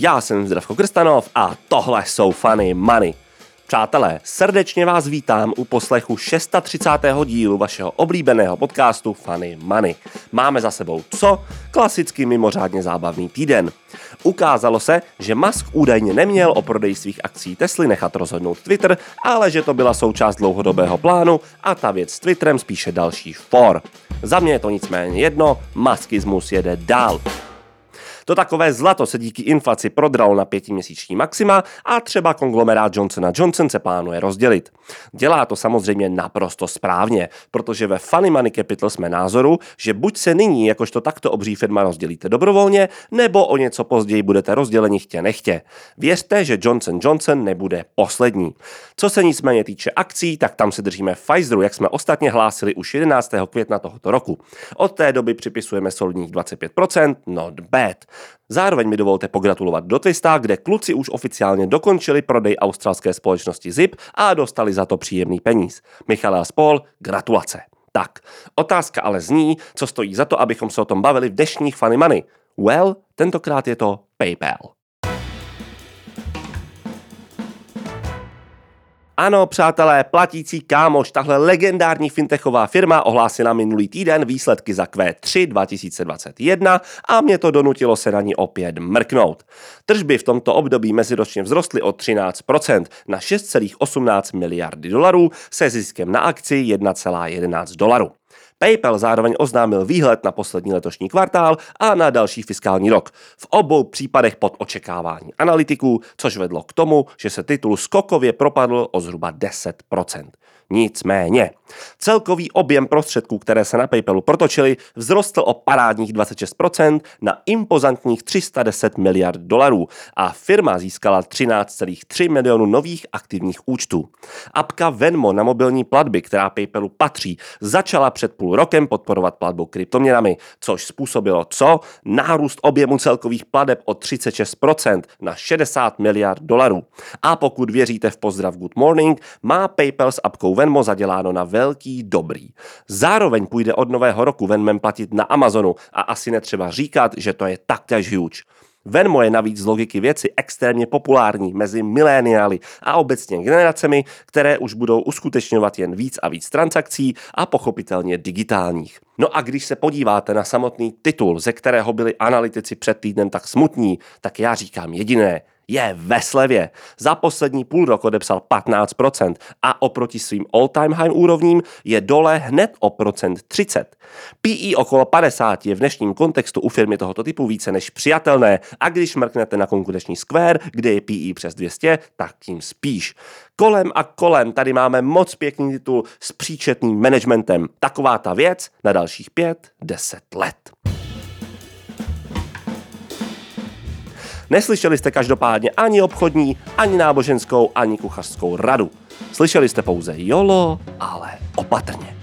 Já jsem Zdravko Krstanov a tohle jsou Funny Money. Přátelé, srdečně vás vítám u poslechu 630. dílu vašeho oblíbeného podcastu Funny Money. Máme za sebou co? Klasicky mimořádně zábavný týden. Ukázalo se, že Musk údajně neměl o prodej svých akcí Tesly nechat rozhodnout Twitter, ale že to byla součást dlouhodobého plánu a ta věc s Twitterem spíše další for. Za mě je to nicméně jedno, maskismus jede dál. To takové zlato se díky inflaci prodralo na pětiměsíční maxima a třeba konglomerát Johnson Johnson se plánuje rozdělit. Dělá to samozřejmě naprosto správně, protože ve Funny Money Capital jsme názoru, že buď se nyní jakožto takto obří firma rozdělíte dobrovolně, nebo o něco později budete rozděleni chtě nechtě. Věřte, že Johnson Johnson nebude poslední. Co se nicméně týče akcí, tak tam se držíme Pfizeru, jak jsme ostatně hlásili už 11. května tohoto roku. Od té doby připisujeme solidních 25%, not bad. Zároveň mi dovolte pogratulovat do Twista, kde kluci už oficiálně dokončili prodej australské společnosti ZIP a dostali za to příjemný peníz. Michal a spol, gratulace. Tak, otázka ale zní, co stojí za to, abychom se o tom bavili v dnešních Funny Money. Well, tentokrát je to PayPal. Ano, přátelé, platící kámoš, tahle legendární fintechová firma ohlásila minulý týden výsledky za Q3 2021 a mě to donutilo se na ní opět mrknout. Tržby v tomto období meziročně vzrostly o 13% na 6,18 miliardy dolarů se ziskem na akci 1,11 dolarů. PayPal zároveň oznámil výhled na poslední letošní kvartál a na další fiskální rok. V obou případech pod očekávání analytiků, což vedlo k tomu, že se titul skokově propadl o zhruba 10%. Nicméně, celkový objem prostředků, které se na PayPalu protočily, vzrostl o parádních 26% na impozantních 310 miliard dolarů a firma získala 13,3 milionů nových aktivních účtů. Apka Venmo na mobilní platby, která PayPalu patří, začala před půl rokem podporovat platbu kryptoměnami, což způsobilo co? Nárůst objemu celkových plateb o 36% na 60 miliard dolarů. A pokud věříte v pozdrav Good Morning, má PayPal s apkou Venmo zaděláno na velký dobrý. Zároveň půjde od nového roku Venmem platit na Amazonu a asi netřeba říkat, že to je taktéž huge. Venmo je navíc z logiky věci extrémně populární mezi miléniály a obecně generacemi, které už budou uskutečňovat jen víc a víc transakcí a pochopitelně digitálních. No a když se podíváte na samotný titul, ze kterého byli analytici před týdnem tak smutní, tak já říkám jediné, je ve slevě. Za poslední půl rok odepsal 15% a oproti svým all-time high úrovním je dole hned o procent 30. PE okolo 50 je v dnešním kontextu u firmy tohoto typu více než přijatelné a když mrknete na konkurenční Square, kde je PE přes 200, tak tím spíš. Kolem a kolem tady máme moc pěkný titul s příčetným managementem. Taková ta věc na dalších 5-10 let. Neslyšeli jste každopádně ani obchodní, ani náboženskou, ani kuchařskou radu. Slyšeli jste pouze jolo, ale opatrně.